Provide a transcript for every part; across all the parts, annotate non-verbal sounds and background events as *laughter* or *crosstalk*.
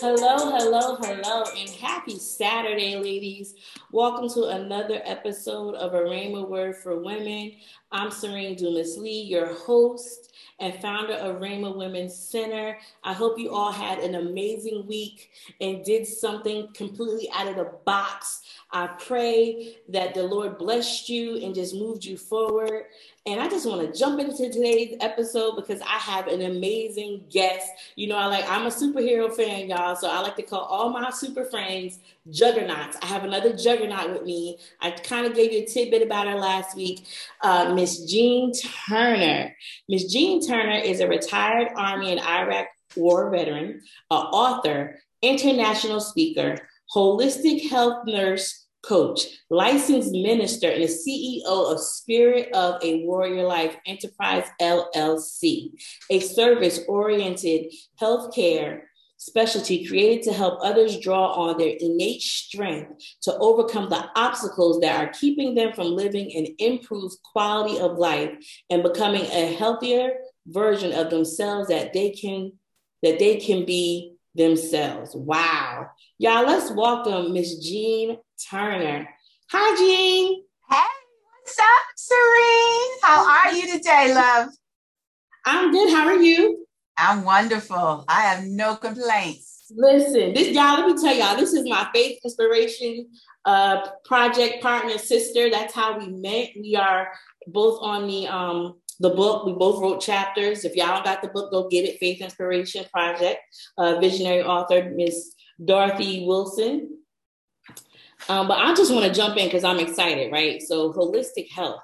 Hello, hello, hello, and happy Saturday, ladies. Welcome to another episode of A Rhema Word for Women. I'm Serene Dumas Lee, your host and founder of Rhema Women's Center. I hope you all had an amazing week and did something completely out of the box. I pray that the Lord blessed you and just moved you forward. And I just want to jump into today's episode because I have an amazing guest. You know, I like I'm a superhero fan, y'all. So I like to call all my super friends juggernauts. I have another juggernaut with me. I kind of gave you a tidbit about her last week. Uh, Miss Jean Turner. Miss Jean Turner is a retired Army and Iraq War veteran, an author, international speaker, holistic health nurse, coach, licensed minister, and CEO of Spirit of a Warrior Life Enterprise LLC, a service oriented healthcare specialty created to help others draw on their innate strength to overcome the obstacles that are keeping them from living an improved quality of life and becoming a healthier version of themselves that they can that they can be themselves. Wow. Y'all, let's welcome Miss Jean Turner. Hi, Jean. Hey, what's up, Serene? How are you today, love? I'm good. How are you? I'm wonderful. I have no complaints. Listen, this y'all, let me tell y'all, this is my faith inspiration uh project partner sister. That's how we met. We are both on the um the book. We both wrote chapters. If y'all don't got the book, go get it. Faith Inspiration Project. Uh, visionary author Miss Dorothy Wilson. Um, but I just want to jump in because I'm excited, right? So holistic health,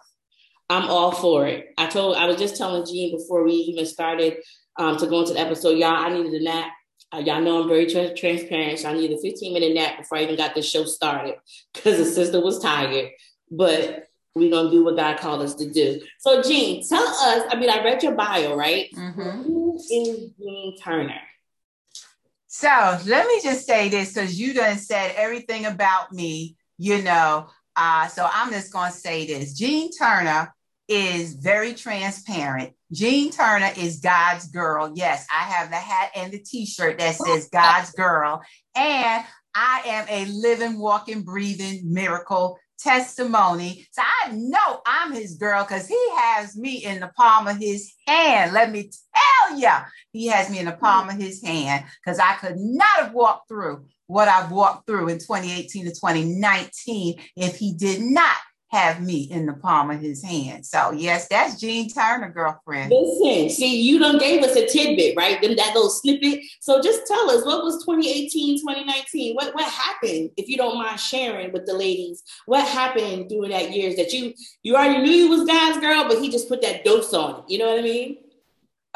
I'm all for it. I told I was just telling Jean before we even started um, to go into the episode, y'all. I needed a nap. Uh, y'all know I'm very tra- transparent. So I needed a 15 minute nap before I even got the show started because the sister was tired. But we're gonna do what God called us to do. So, Jean, tell us. I mean, I read your bio, right? Mm-hmm. Who is Jean Turner? So let me just say this because you done said everything about me, you know. Uh, so I'm just gonna say this. Jean Turner is very transparent. Jean Turner is God's girl. Yes, I have the hat and the t-shirt that says God's girl. And I am a living, walking, breathing miracle testimony. So I know I'm his girl because he has me in the palm of his hand. Let me tell you, he has me in the palm of his hand because I could not have walked through what I've walked through in 2018 to 2019 if he did not have me in the palm of his hand. So yes, that's Jean Turner, girlfriend. Listen, see, you done gave us a tidbit, right? Then that little snippet. So just tell us what was 2018, 2019? What what happened, if you don't mind sharing with the ladies, what happened during that years that you you already knew you was God's girl, but he just put that dose on it. You know what I mean?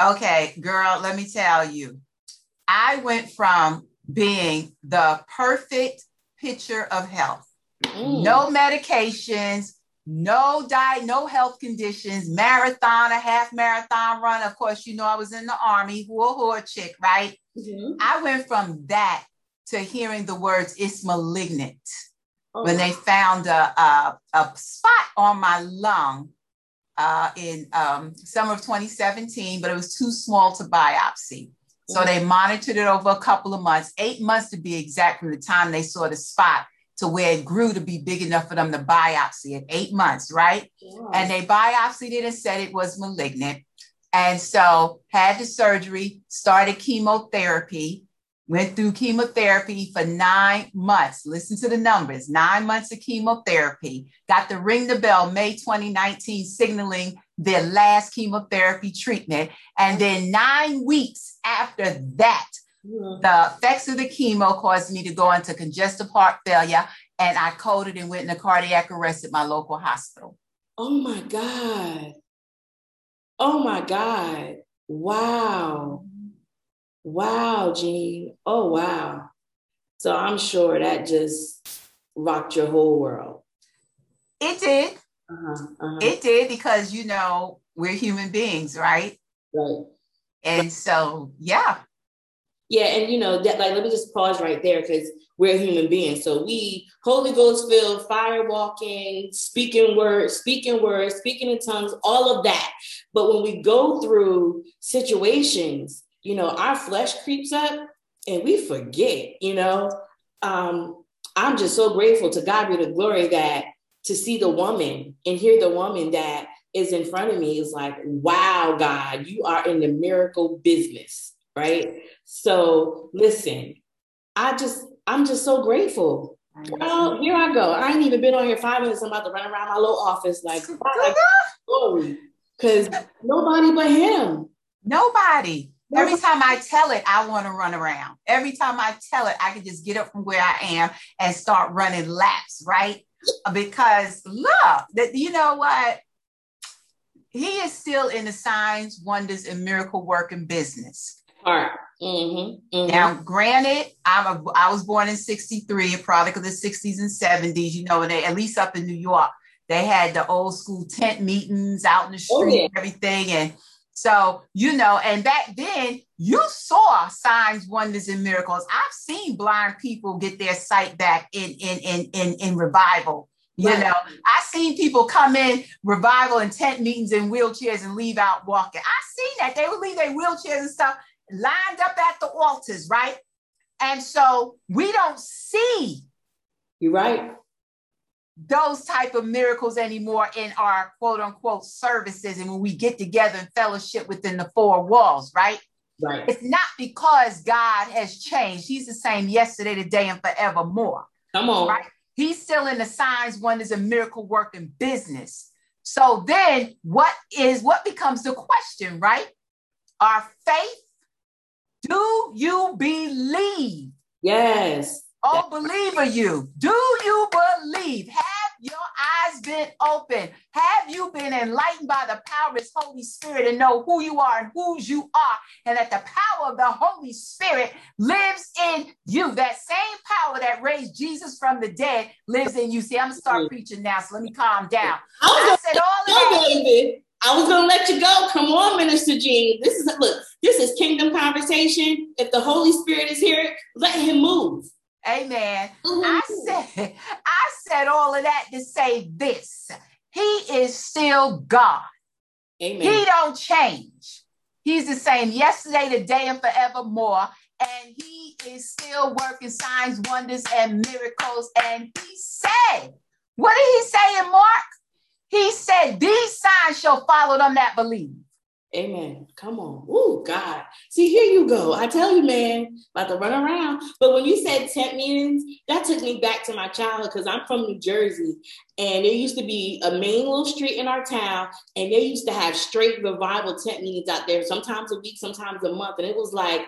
Okay, girl, let me tell you. I went from being the perfect picture of health No medications, no diet, no health conditions, marathon, a half marathon run. Of course, you know, I was in the army, whoa, whoa, chick, right? Mm-hmm. I went from that to hearing the words, it's malignant. Oh. When they found a, a, a, spot on my lung uh, in um, summer of 2017, but it was too small to biopsy. So mm. they monitored it over a couple of months, eight months to be exact from the time they saw the spot to where it grew to be big enough for them to biopsy at eight months, right? Yeah. And they biopsied it and said it was malignant. And so had the surgery, started chemotherapy, went through chemotherapy for nine months. Listen to the numbers nine months of chemotherapy. Got to ring the bell May 2019, signaling their last chemotherapy treatment. And then nine weeks after that, the effects of the chemo caused me to go into congestive heart failure, and I coded and went into cardiac arrest at my local hospital. Oh my God. Oh my God. Wow. Wow, Jean. Oh, wow. So I'm sure that just rocked your whole world. It did. Uh-huh, uh-huh. It did because, you know, we're human beings, right? Right. And so, yeah, yeah, and you know that like let me just pause right there because we're human beings. So we Holy Ghost filled, fire walking, speaking words, speaking words, speaking in tongues, all of that. But when we go through situations, you know, our flesh creeps up and we forget, you know. Um, I'm just so grateful to God be the glory that to see the woman and hear the woman that is in front of me is like, wow, God, you are in the miracle business, right? So listen, I just, I'm just so grateful. Well, here I go. I ain't even been on here five minutes. I'm about to run around my little office like, glory, because nobody but him. Nobody. Every time I tell it, I want to run around. Every time I tell it, I can just get up from where I am and start running laps, right? *laughs* Because look, that you know what? He is still in the signs, wonders, and miracle working business. Right. Mm-hmm, mm-hmm. Now, granted, I'm a I was born in 63, a product of the 60s and 70s, you know, and they at least up in New York, they had the old school tent meetings out in the street oh, yeah. and everything. And so, you know, and back then you saw signs, wonders, and miracles. I've seen blind people get their sight back in in in in, in revival. You right. know, I've seen people come in revival and tent meetings in wheelchairs and leave out walking. I've seen that. They would leave their wheelchairs and stuff lined up at the altars, right? And so we don't see. You're right those type of miracles anymore in our quote unquote services and when we get together and fellowship within the four walls, right? Right. It's not because God has changed. He's the same yesterday, today, and forevermore. Come on. Right? He's still in the signs, wonders, and miracle working business. So then what is what becomes the question, right? Our faith, do you believe? Yes. Oh, believer, you. Do you believe? Have your eyes been open? Have you been enlightened by the power of His Holy Spirit and know who you are and whose you are, and that the power of the Holy Spirit lives in you? That same power that raised Jesus from the dead lives in you. See, I'm gonna start preaching now, so let me calm down. I, said all of that. I was gonna let you go. Come on, Minister Jean. This is look. This is kingdom conversation. If the Holy Spirit is here, let Him move. Amen. Mm-hmm. I said, *laughs* I said all of that to say this. He is still God. Amen. He don't change. He's the same yesterday, today, and forevermore. And he is still working signs, wonders, and miracles. And he said, what did he say in Mark? He said, These signs shall follow them that believe. Amen. Come on. Oh, God. See, here you go. I tell you, man, about to run around. But when you said tent meetings, that took me back to my childhood because I'm from New Jersey. And there used to be a main little street in our town, and they used to have straight revival tent meetings out there, sometimes a week, sometimes a month. And it was like,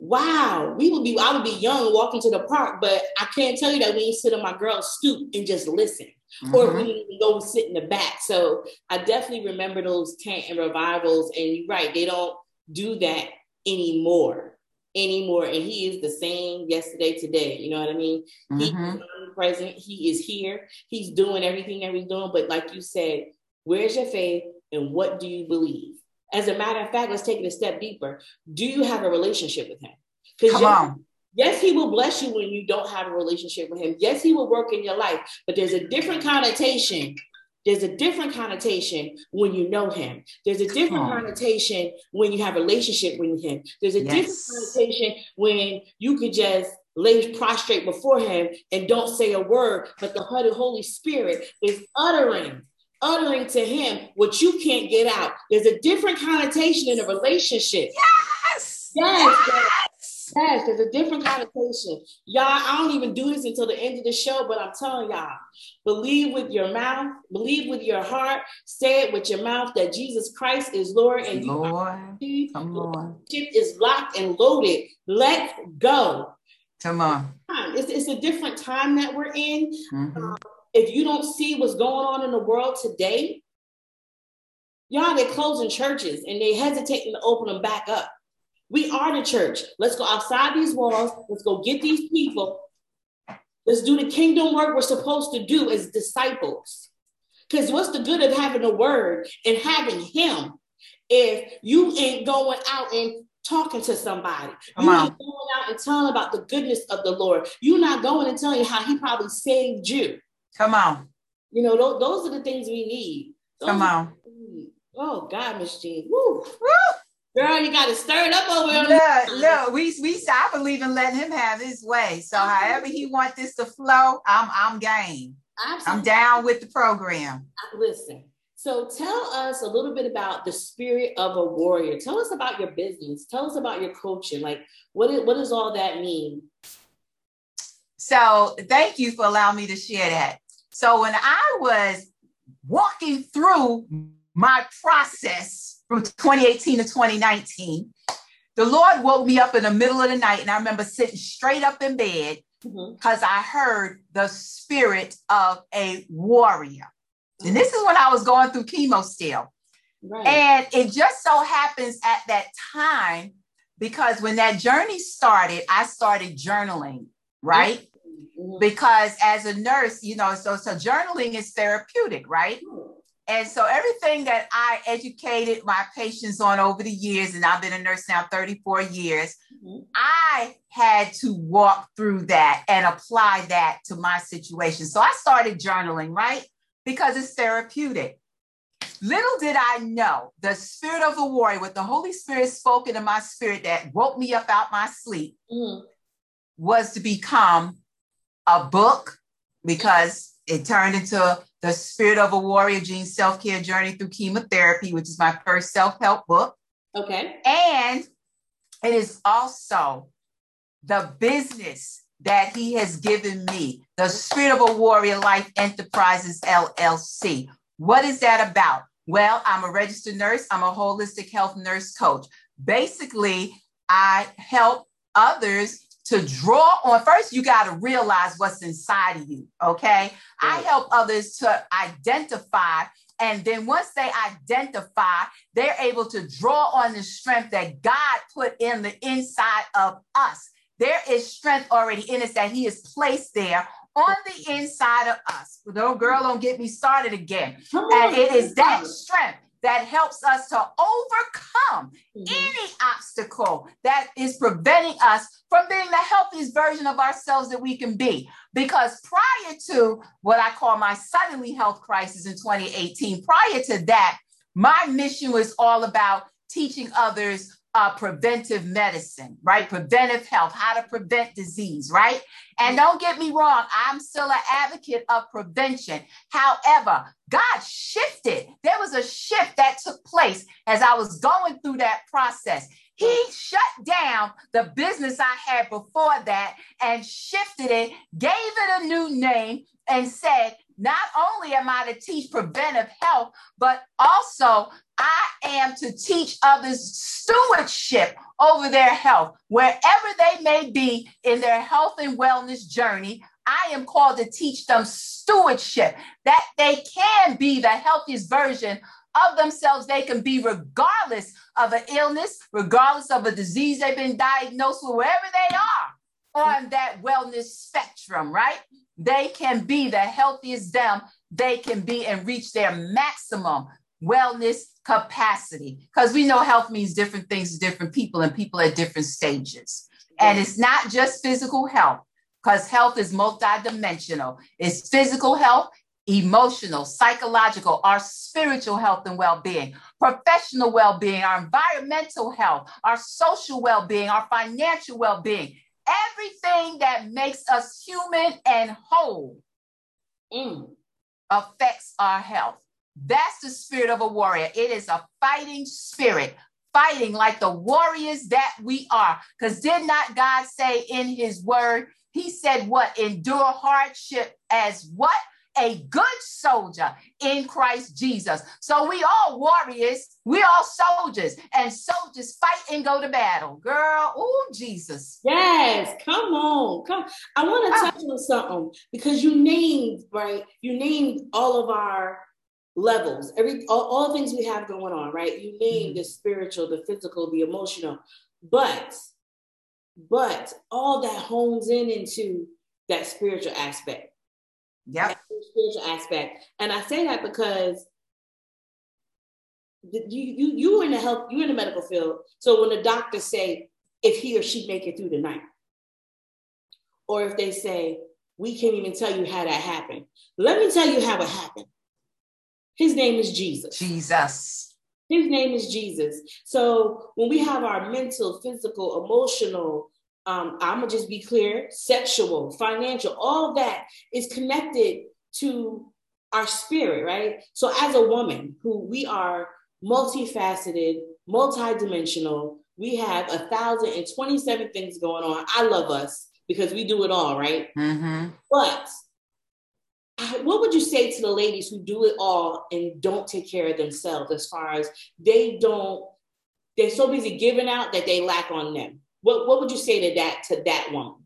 wow, we would be, I would be young walking to the park, but I can't tell you that we sit on my girl's stoop and just listen mm-hmm. or we go sit in the back. So I definitely remember those tent and revivals. And you're right, they don't do that anymore anymore and he is the same yesterday today you know what i mean mm-hmm. he's present he is here he's doing everything that he's doing but like you said where's your faith and what do you believe as a matter of fact let's take it a step deeper do you have a relationship with him Come on. Yes, he will bless you when you don't have a relationship with him. Yes, he will work in your life, but there's a different connotation. There's a different connotation when you know him. There's a different connotation when you have a relationship with him. There's a yes. different connotation when you could just lay prostrate before him and don't say a word, but the Holy Spirit is uttering uttering to him what you can't get out. There's a different connotation in a relationship. Yes. Yes. yes. Yes, there's a different connotation. Y'all, I don't even do this until the end of the show, but I'm telling y'all, believe with your mouth, believe with your heart, say it with your mouth that Jesus Christ is Lord and Lord, you come on. Ship is locked and loaded. Let's go. Come on. It's, it's a different time that we're in. Mm-hmm. Um, if you don't see what's going on in the world today, y'all, they're closing churches and they hesitating to open them back up. We are the church. Let's go outside these walls. Let's go get these people. Let's do the kingdom work we're supposed to do as disciples. Because what's the good of having a word and having him if you ain't going out and talking to somebody? Come you ain't going out and telling about the goodness of the Lord. You're not going and telling you how he probably saved you. Come on. You know, those, those are the things we need. Those Come on. Oh God, Miss Jean. Woo. Woo. Girl, you got to stir it up over here. Look, look, we, we, I believe in letting him have his way. So however he want this to flow, I'm, I'm game. Absolutely. I'm down with the program. Listen, so tell us a little bit about the spirit of a warrior. Tell us about your business. Tell us about your coaching. Like, what, is, what does all that mean? So thank you for allowing me to share that. So when I was walking through my process from 2018 to 2019, the Lord woke me up in the middle of the night, and I remember sitting straight up in bed because mm-hmm. I heard the spirit of a warrior. And this is when I was going through chemo still. Right. And it just so happens at that time, because when that journey started, I started journaling, right? Because as a nurse, you know, so so journaling is therapeutic, right? And so everything that I educated my patients on over the years, and I've been a nurse now 34 years, mm-hmm. I had to walk through that and apply that to my situation. So I started journaling, right? Because it's therapeutic. Little did I know the spirit of the warrior, with the Holy Spirit spoken in my spirit that woke me up out my sleep, mm-hmm. was to become a book because it turned into the Spirit of a Warrior Jean Self Care Journey Through Chemotherapy, which is my first self help book. Okay. And it is also the business that he has given me, the Spirit of a Warrior Life Enterprises LLC. What is that about? Well, I'm a registered nurse, I'm a holistic health nurse coach. Basically, I help others to draw on first you got to realize what's inside of you okay i help others to identify and then once they identify they're able to draw on the strength that god put in the inside of us there is strength already in us that he has placed there on the inside of us. No girl, don't get me started again. And it is that strength that helps us to overcome mm-hmm. any obstacle that is preventing us from being the healthiest version of ourselves that we can be. Because prior to what I call my suddenly health crisis in 2018, prior to that, my mission was all about teaching others uh, preventive medicine, right? Preventive health, how to prevent disease, right? And don't get me wrong, I'm still an advocate of prevention. However, God shifted. There was a shift that took place as I was going through that process. He shut down the business I had before that and shifted it, gave it a new name, and said, not only am I to teach preventive health, but also I am to teach others stewardship over their health, wherever they may be in their health and wellness journey. I am called to teach them stewardship that they can be the healthiest version of themselves they can be, regardless of an illness, regardless of a disease they've been diagnosed with, wherever they are on that wellness spectrum, right? They can be the healthiest them they can be and reach their maximum wellness capacity. Because we know health means different things to different people and people at different stages. And it's not just physical health, because health is multidimensional. It's physical health, emotional, psychological, our spiritual health and well being, professional well being, our environmental health, our social well being, our financial well being everything that makes us human and whole mm, affects our health. That's the spirit of a warrior. It is a fighting spirit, fighting like the warriors that we are. Because did not God say in his word, he said, What? Endure hardship as what? A good soldier in Christ Jesus. So we all warriors, we all soldiers, and soldiers fight and go to battle. Girl, oh Jesus. Yes, come on. Come. I want to touch on something because you named, right? You named all of our levels, every all, all the things we have going on, right? You named mm-hmm. the spiritual, the physical, the emotional, but but all that hones in into that spiritual aspect yeah. Spiritual aspect. And I say that because you you you in the health, you're in the medical field. So when the doctors say if he or she make it through the night, or if they say, we can't even tell you how that happened. Let me tell you how it happened. His name is Jesus. Jesus. His name is Jesus. So when we have our mental, physical, emotional, um, I'm gonna just be clear, sexual, financial, all that is connected to our spirit, right? So as a woman who we are multifaceted, multidimensional, we have a thousand and twenty-seven things going on. I love us because we do it all, right? mm-hmm. But what would you say to the ladies who do it all and don't take care of themselves as far as they don't they're so busy giving out that they lack on them what, what would you say to that to that woman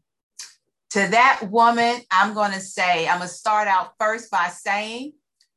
to that woman i'm going to say i'm going to start out first by saying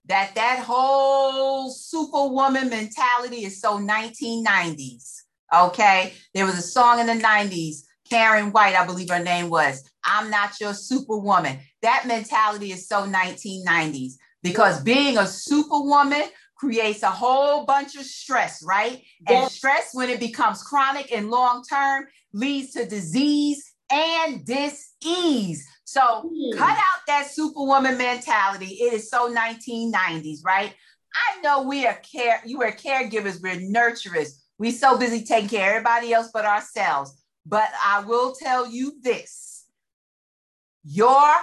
that that whole superwoman mentality is so 1990s okay there was a song in the 90s Karyn White, I believe her name was. I'm not your superwoman. That mentality is so 1990s because being a superwoman creates a whole bunch of stress, right? And stress, when it becomes chronic and long term, leads to disease and dis-ease. So mm. cut out that superwoman mentality. It is so 1990s, right? I know we are care, you are caregivers, we're nurturers. We so busy taking care of everybody else but ourselves. But I will tell you this your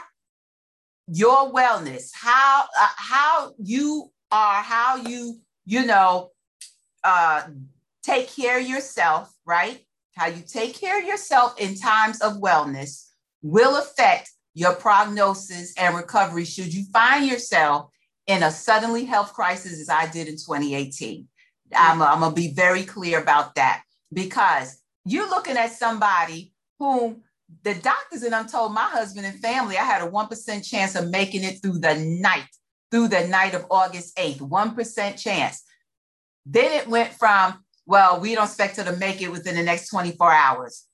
your wellness how uh, how you are how you you know uh take care of yourself right how you take care of yourself in times of wellness will affect your prognosis and recovery should you find yourself in a suddenly health crisis as i did in 2018 I'm, I'm gonna be very clear about that because you're looking at somebody whom the doctors and I'm told my husband and family, I had a 1% chance of making it through the night, through the night of August 8th, 1% chance. Then it went from, well, we don't expect her to make it within the next 24 hours.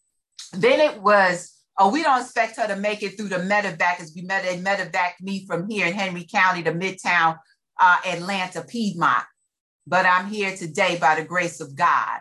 Then it was, oh, we don't expect her to make it through the medevac as we met, they medevac me from here in Henry County to Midtown, uh, Atlanta, Piedmont. But I'm here today by the grace of God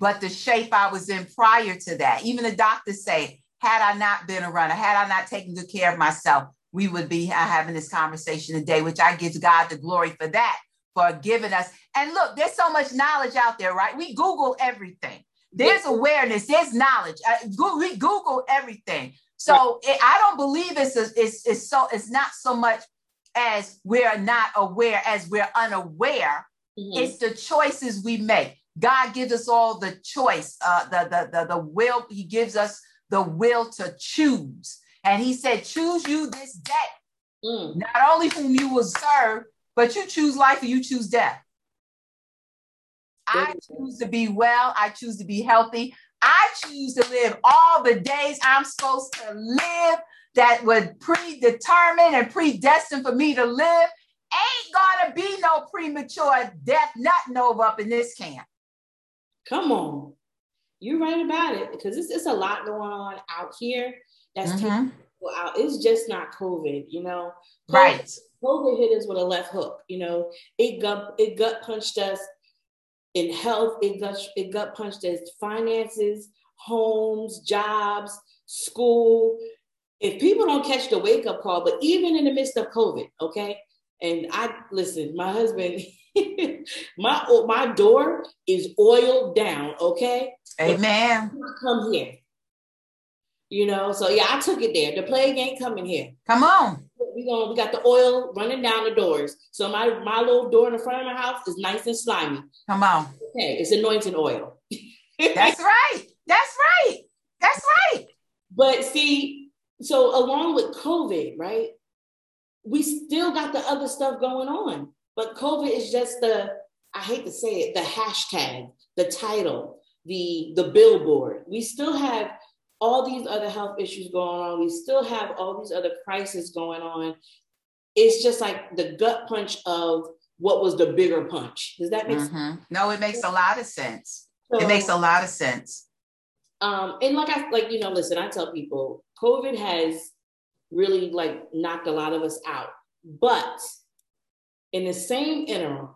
but the shape I was in prior to that. Even the doctors say, had I not been a runner, had I not taken good care of myself, we would be having this conversation today, which I give God the glory for that, for giving us. And look, there's so much knowledge out there, right? We Google everything. There's awareness, there's knowledge. Uh, we Google everything. So it, I don't believe it's, a, it's, it's so it's not so much as we're not aware as we're unaware. Mm-hmm. It's the choices we make. God gives us all the choice, uh, the, the, the, the will. He gives us the will to choose. And he said, choose you this day. Mm. Not only whom you will serve, but you choose life or you choose death. I choose to be well. I choose to be healthy. I choose to live all the days I'm supposed to live that were predetermined and predestined for me to live. Ain't gonna be no premature death, nothing over up in this camp. Come on. You're right about it because it's, it's a lot going on out here that's mm-hmm. taking people out. It's just not COVID, you know. COVID, right. COVID hit us with a left hook, you know. It gut it gut punched us in health, it gut it gut punched us finances, homes, jobs, school. If people don't catch the wake up call, but even in the midst of COVID, okay, and I listen, my husband, *laughs* my my door is oiled down, okay? Amen. Come here. You know, so yeah, I took it there. The plague ain't coming here. Come on. We going we got the oil running down the doors. So my my little door in the front of my house is nice and slimy. Come on. Okay, it's anointing oil. *laughs* That's right. That's right. That's right. But see, so along with COVID, right? We still got the other stuff going on. But COVID is just the, I hate to say it, the hashtag, the title, the the billboard. We still have all these other health issues going on. We still have all these other crises going on. It's just like the gut punch of what was the bigger punch. Does that make mm-hmm. sense? No, it makes a lot of sense. So, it makes a lot of sense. Um, and like I like, you know, listen, I tell people COVID has really like knocked a lot of us out. But in the same interim,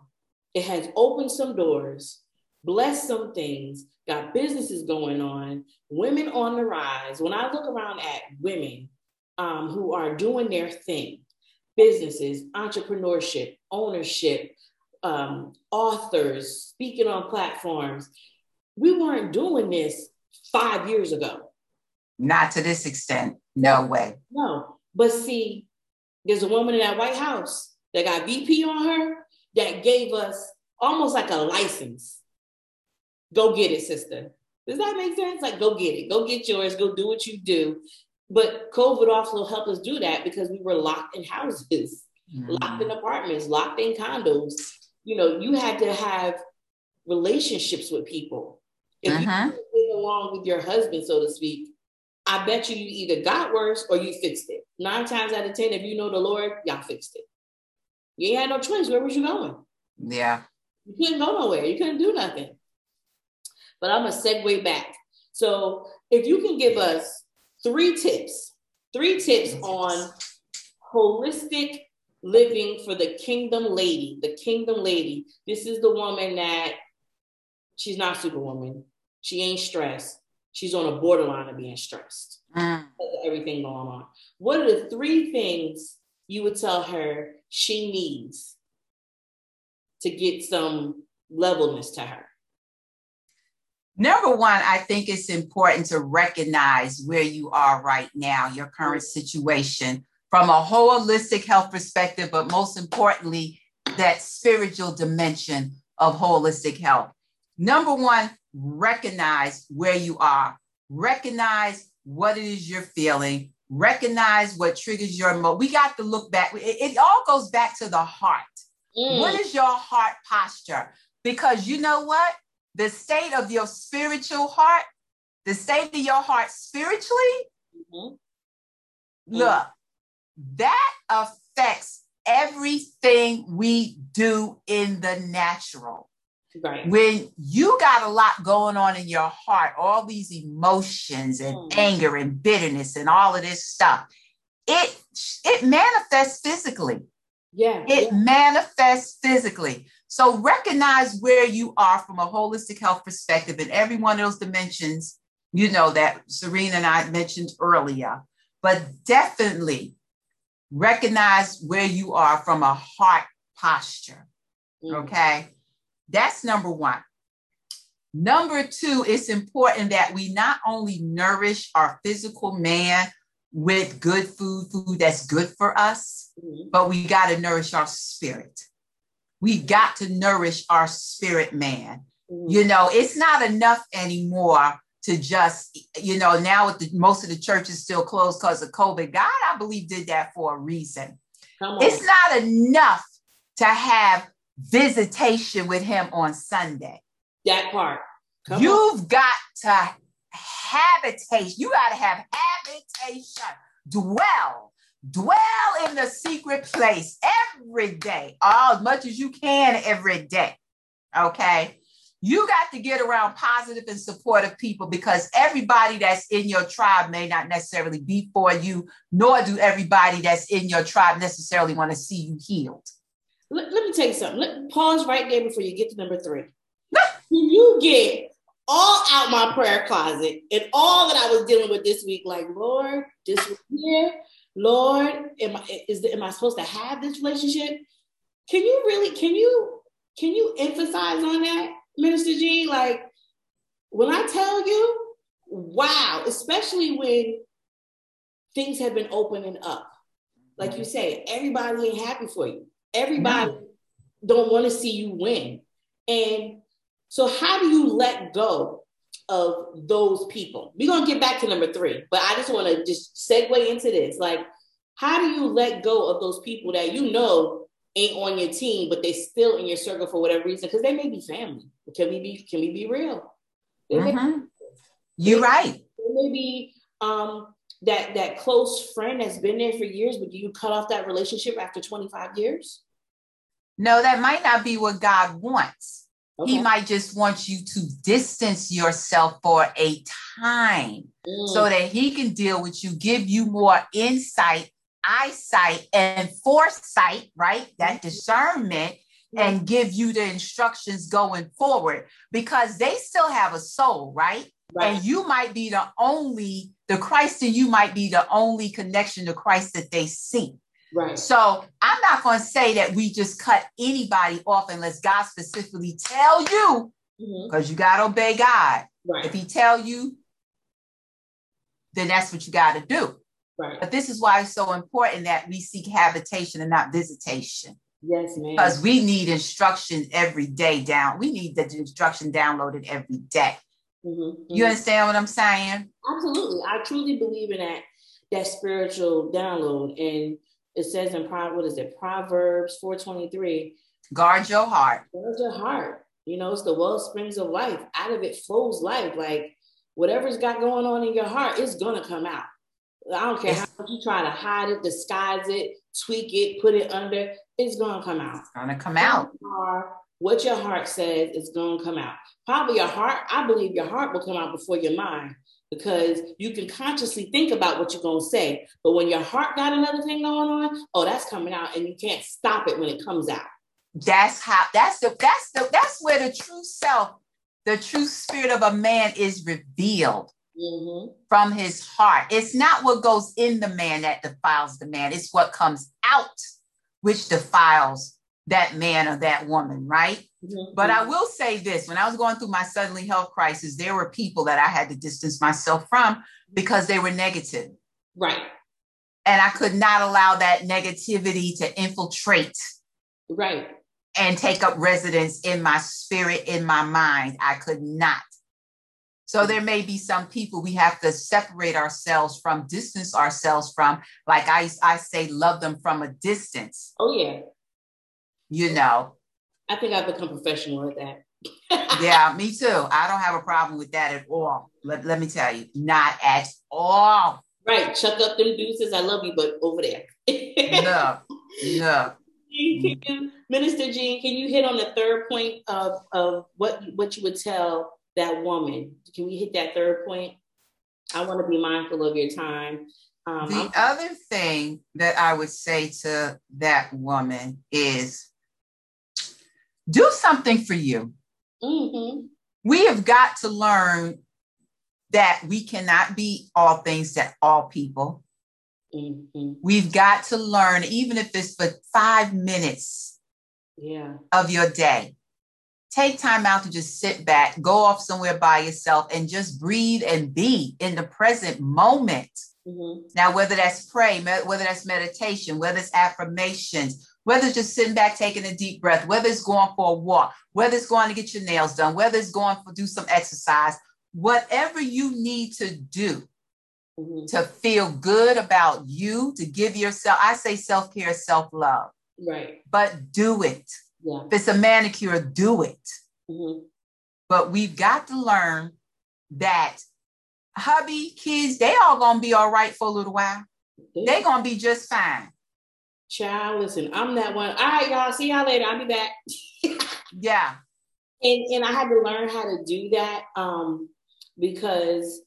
it has opened some doors, blessed some things, got businesses going on, women on the rise. When I look around at women um, who are doing their thing, businesses, entrepreneurship, ownership, um, authors speaking on platforms. We weren't doing this five years ago. Not to this extent. No way. No. But see, there's a woman in that White House that got VP on her that gave us almost like a license. Go get it, sister. Does that make sense? Like, go get it. Go get yours. Go do what you do. But COVID also helped us do that because we were locked in houses, mm-hmm. locked in apartments, locked in condos. You know, you had to have relationships with people. If uh-huh. you get along with your husband, so to speak, I bet you you either got worse or you fixed it. Nine times out of ten, if you know the Lord, y'all fixed it. You ain't had no choice. Where was you going? Yeah. You couldn't go nowhere. You couldn't do nothing. But I'm gonna segue back. So if you can give us three tips, three tips on holistic living for the kingdom lady, the kingdom lady. This is the woman that she's not superwoman. She ain't stressed. She's on a borderline of being stressed. Mm. Everything going on. What are the three things you would tell her she needs to get some levelness to her? Number one, I think it's important to recognize where you are right now, your current situation from a holistic health perspective, but most importantly, that spiritual dimension of holistic health. Number one, recognize where you are, recognize what it is you're feeling, recognize what triggers your emotion. We got to look back. It, it all goes back to the heart. Mm. What is your heart posture? Because you know what? The state of your spiritual heart, the state of your heart spiritually, mm-hmm. look, that affects everything we do in the natural. Right. When you got a lot going on in your heart, all these emotions and mm. anger and bitterness and all of this stuff, it it manifests physically. Yeah. It yeah. manifests physically. So recognize where you are from a holistic health perspective in every one of those dimensions, you know, that Serena and I mentioned earlier. But definitely recognize where you are from a heart posture. Mm. Okay. That's number one. Number two, it's important that we not only nourish our physical man with good food, food that's good for us, mm-hmm. but we got to nourish our spirit. We got to nourish our spirit man. You mm. know, it's not enough anymore to just, you know, now with the, most of the churches still closed because of COVID. God, I believe, did that for a reason. It's not enough to have visitation with him on Sunday. That part. Come You've on. got to habitation. You got to have habitation. Dwell. Dwell in the secret place every day, all as much as you can every day. Okay. You got to get around positive and supportive people because everybody that's in your tribe may not necessarily be for you, nor do everybody that's in your tribe necessarily want to see you healed let, let me tell you something. Let, pause right there before you get to number three. When *laughs* you get all out my prayer closet and all that I was dealing with this week, like Lord, this was here. Lord, am I is am I supposed to have this relationship? Can you really can you can you emphasize on that, Minister G? Like when I tell you, wow, especially when things have been opening up. Like you say, everybody ain't happy for you. Everybody no. don't want to see you win. And so how do you let go of those people? We're gonna get back to number three, but I just want to just segue into this. Like, how do you let go of those people that you know ain't on your team, but they still in your circle for whatever reason? Because they may be family. Can we be can we be real? Mm-hmm. You're right. Maybe um that that close friend that's been there for years, but do you cut off that relationship after 25 years? No, that might not be what God wants. Okay. He might just want you to distance yourself for a time mm. so that he can deal with you, give you more insight, eyesight, and foresight, right? That mm-hmm. discernment, and give you the instructions going forward because they still have a soul, right? right? And you might be the only, the Christ in you might be the only connection to Christ that they see. Right. So I'm not going to say that we just cut anybody off unless God specifically tell you, because mm-hmm. you got to obey God. Right. If He tell you, then that's what you got to do. Right. But this is why it's so important that we seek habitation and not visitation. Yes, ma'am. Because we need instruction every day down. We need the instruction downloaded every day. Mm-hmm. You understand what I'm saying? Absolutely. I truly believe in that that spiritual download. And it says in what is it, Proverbs 423. Guard your heart. Guard your heart. You know, it's the well springs of life. Out of it flows life. Like whatever's got going on in your heart, it's gonna come out. I don't care how much you try to hide it, disguise it, tweak it, put it under, it's gonna come out. It's gonna come out. What your heart says is gonna come out. Probably your heart, I believe your heart will come out before your mind because you can consciously think about what you're gonna say. But when your heart got another thing going on, oh, that's coming out and you can't stop it when it comes out. That's how that's the that's the that's where the true self, the true spirit of a man is revealed mm-hmm. from his heart. It's not what goes in the man that defiles the man, it's what comes out which defiles that man or that woman, right? Mm-hmm. But I will say this when I was going through my suddenly health crisis, there were people that I had to distance myself from because they were negative. Right. And I could not allow that negativity to infiltrate. Right. And take up residence in my spirit, in my mind. I could not. So there may be some people we have to separate ourselves from, distance ourselves from. Like I, I say, love them from a distance. Oh, yeah. You know. I think I've become professional at that. *laughs* yeah, me too. I don't have a problem with that at all. Let, let me tell you, not at all. Right. Chuck up them deuces. I love you, but over there. *laughs* no, no. Minister Jean, can you hit on the third point of, of what what you would tell that woman. Can we hit that third point? I want to be mindful of your time. Um, the I'm- other thing that I would say to that woman is do something for you. Mm-hmm. We have got to learn that we cannot be all things to all people. Mm-hmm. We've got to learn, even if it's for five minutes yeah. of your day, take time out to just sit back, go off somewhere by yourself, and just breathe and be in the present moment. Mm-hmm. Now, whether that's pray, whether that's meditation, whether it's affirmations, whether it's just sitting back, taking a deep breath, whether it's going for a walk, whether it's going to get your nails done, whether it's going to do some exercise, whatever you need to do mm-hmm. to feel good about you, to give yourself, I say self care, self love. Right. But do it. Yeah. If it's a manicure, do it. Mm-hmm. But we've got to learn that hubby, kids, they all gonna be all right for a little while. Yeah. They gonna be just fine. Child, listen, I'm that one. All right, y'all. See y'all later. I'll be back. *laughs* yeah. And and I had to learn how to do that um, because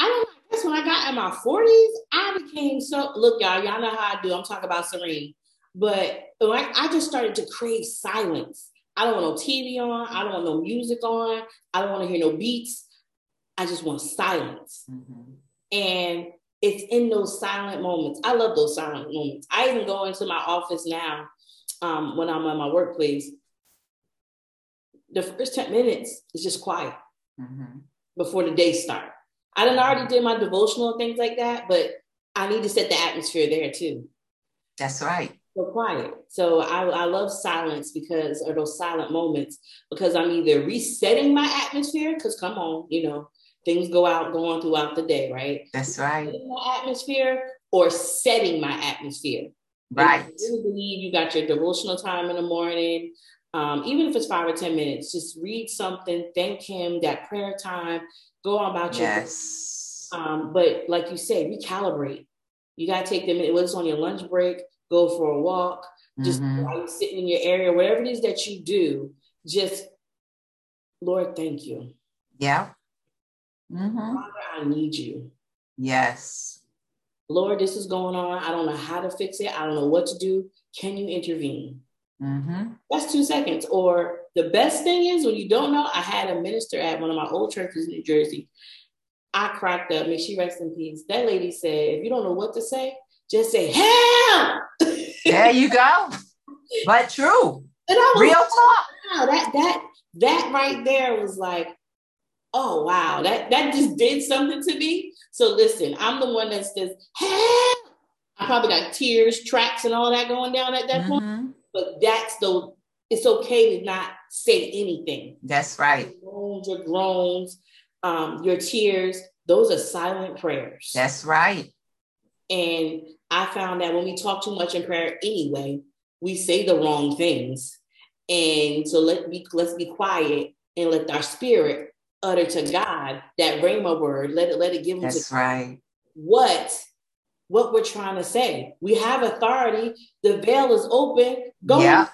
I don't know. I guess when I got in my 40s, I became so look, y'all, y'all know how I do. I'm talking about Serene. But I, I just started to crave silence. I don't want no TV on. I don't want no music on. I don't want to hear no beats. I just want silence. Mm-hmm. And it's in those silent moments. I love those silent moments. I even go into my office now um, when I'm at my workplace. The first 10 minutes is just quiet mm-hmm. before the day starts. I done already did my devotional things like that, but I need to set the atmosphere there too. That's right so quiet. So I, I love silence because, or those silent moments, because I'm either resetting my atmosphere, because come on, you know, things go out, going throughout the day, right? That's right. My atmosphere or setting my atmosphere. Right. I really believe you got your devotional time in the morning. Um, even if it's five or 10 minutes, just read something, thank him, that prayer time, go on about your yes. Um, but like you say, recalibrate. You got to take them, whether it's on your lunch break, go for a walk, just mm-hmm. while you're sitting in your area, whatever it is that you do, just Lord, thank you. Yeah. Mm-hmm. Father, I need you. Yes. Lord, this is going on. I don't know how to fix it. I don't know what to do. Can you intervene? Mm-hmm. That's two seconds. Or the best thing is when you don't know, I had a minister at one of my old churches in New Jersey. I cracked up. May she rest in peace. That lady said, if you don't know what to say, just say help. there you go. But true. *laughs* And I was Real talk. Wow, that that that right there was like, oh wow, that that just did something to me. So listen, I'm the one that says, help. I probably got tears, tracks, and all that going down at that mm-hmm. point. But that's the it's okay to not say anything. That's right. Your groans, your groans, um, your tears, those are silent prayers. That's right. And I found that when we talk too much in prayer anyway, we say the wrong things. And so let be let's be quiet and let our spirit utter to God that rhema word. Let it let it give That's right. What what we're trying to say. We have authority. The veil is open. Go yeah.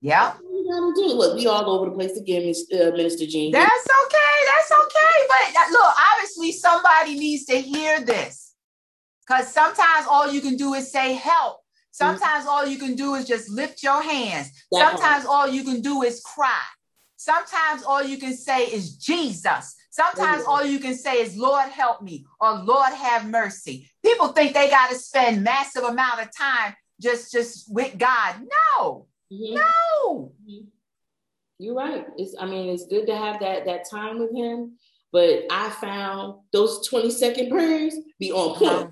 Yeah. You gotta do. Look, we all over the place again, uh, Minister Jean. That's okay. That's okay. But look, obviously somebody needs to hear this. Because sometimes all you can do is say help. Sometimes mm-hmm. all you can do is just lift your hands. Sometimes all you can do is cry. Sometimes all you can say is Jesus. Sometimes all you can say is Lord help me or Lord have mercy. People think they got to spend massive amount of time just just with God. No. Mm-hmm. No. Mm-hmm. You're right. It's I mean it's good to have that that time with him, but I found those 20 second prayers be on point.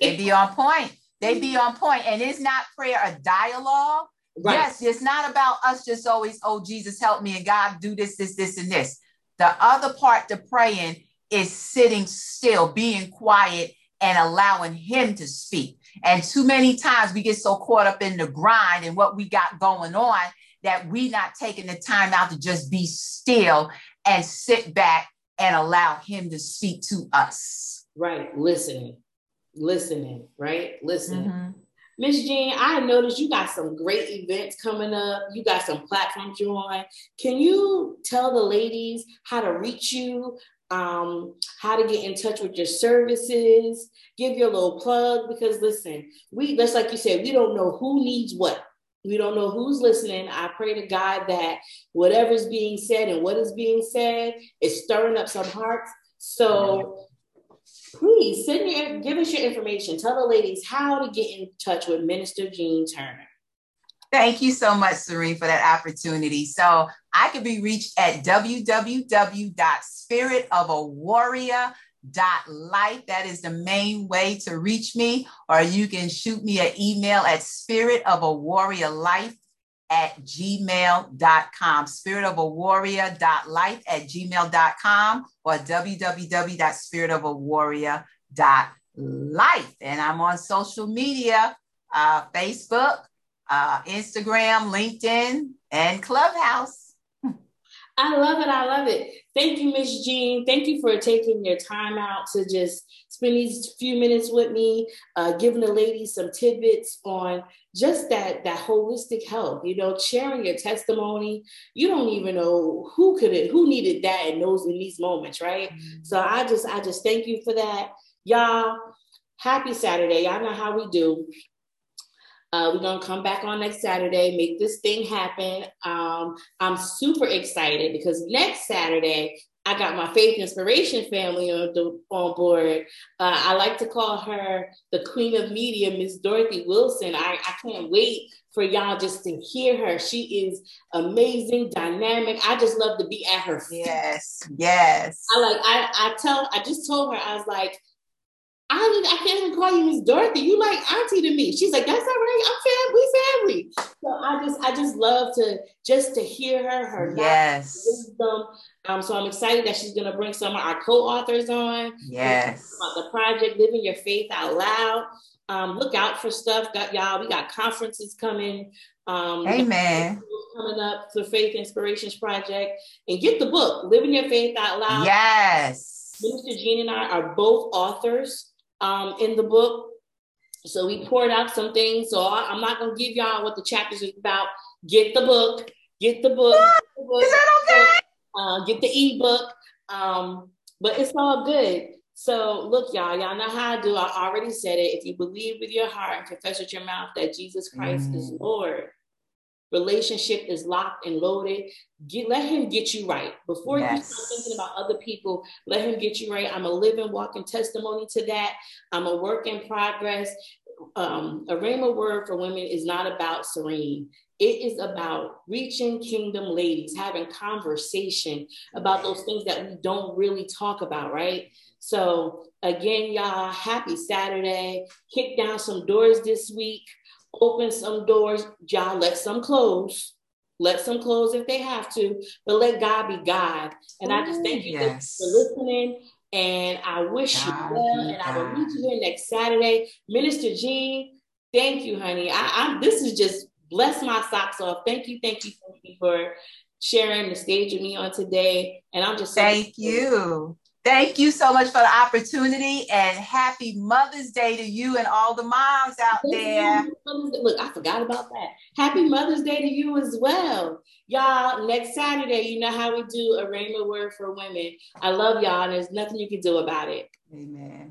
they be on point. They be *laughs* on point. And it's not prayer a dialogue. Right. Yes, it's not about us just always, oh, Jesus, help me, and God, do this, this, this, and this. The other part to praying is sitting still, being quiet, and allowing Him to speak. And too many times we get so caught up in the grind and what we got going on that we not taking the time out to just be still and sit back and allow him to speak to us. Right. Listening. Listening. Right. Listening. Mm-hmm. Miss Jean, I noticed you got some great events coming up. You got some platforms you're on. Can you tell the ladies how to reach you, um, how to get in touch with your services, give your little plug? Because listen, we just like you said, we don't know who needs what. We don't know who's listening. I pray to God that whatever's being said and what is being said is stirring up some hearts. So please send your give us your information. Tell the ladies how to get in touch with Minister Jean Turner. Thank you so much, Serene, for that opportunity. So I can be reached at www.spiritofawarrior.life. That is the main way to reach me. Or you can shoot me an email at spiritofawarriorlife at gmail.com, spiritofawarrior.life at gmail.com or www.spiritofawarrior.life. And I'm on social media, uh, Facebook, uh, Instagram, LinkedIn, and Clubhouse. I love it. I love it. Thank you, Miss Jean. Thank you for taking your time out to just spend these few minutes with me, uh, giving the ladies some tidbits on just that that holistic health. You know, sharing your testimony. You don't even know who could it, who needed that in those in these moments, right? Mm-hmm. So I just I just thank you for that, y'all. Happy Saturday. Y'all know how we do. Uh, we're gonna come back on next Saturday, make this thing happen. Um, I'm super excited because next Saturday I got my faith inspiration family on, the, on board. Uh, I like to call her the queen of media, Miss Dorothy Wilson. I, I can't wait for y'all just to hear her. She is amazing, dynamic. I just love to be at her feet. Yes, yes. I like. I I tell. I just told her. I was like I didn't, I can't even call you Miss Dorothy. You like auntie to me. She's like, that's all right. I'm family, family. So I just, I just love to just to hear her, her yes. wisdom. Um, so I'm excited that she's gonna bring some of our co-authors on. Yes. About the project, living your faith out loud. Um, look out for stuff. Got y'all. We got conferences coming. Um, Amen. Coming up for Faith Inspirations Project, and get the book, Living Your Faith Out Loud. Yes. Minister Jean and I are both authors um, in the book. So we poured out some things. So I, am not gonna give y'all what the chapters is about. Get the book. Get the book. Get the book. Is that okay? Uh, get the ebook. Um, but it's all good. So look, y'all, y'all know how I do. I already said it. If you believe with your heart and confess with your mouth that Jesus Christ mm. is Lord, relationship is locked and loaded, get, let him get you right. Before yes. you start thinking about other people, let him get you right. I'm a living, walking testimony to that. I'm a work in progress. Um, a Rhema word for women is not about serene. It is about reaching kingdom ladies, having conversation about those things that we don't really talk about, right? So, again, y'all, happy Saturday. Kick down some doors this week, open some doors, y'all, let some close. Let some close if they have to, but let God be God. And Ooh, I just thank you yes. for listening. And I wish God you well. And God. I will meet you here next Saturday. Minister Jean, thank you, honey. I, I this is just bless my socks off. Thank you, thank you, thank you for sharing the stage with me on today. And I'm just so thank you. Thank you so much for the opportunity and happy Mother's Day to you and all the moms out there. Look, I forgot about that. Happy Mother's Day to you as well. Y'all, next Saturday, you know how we do a Rhema word for women. I love y'all, and there's nothing you can do about it. Amen.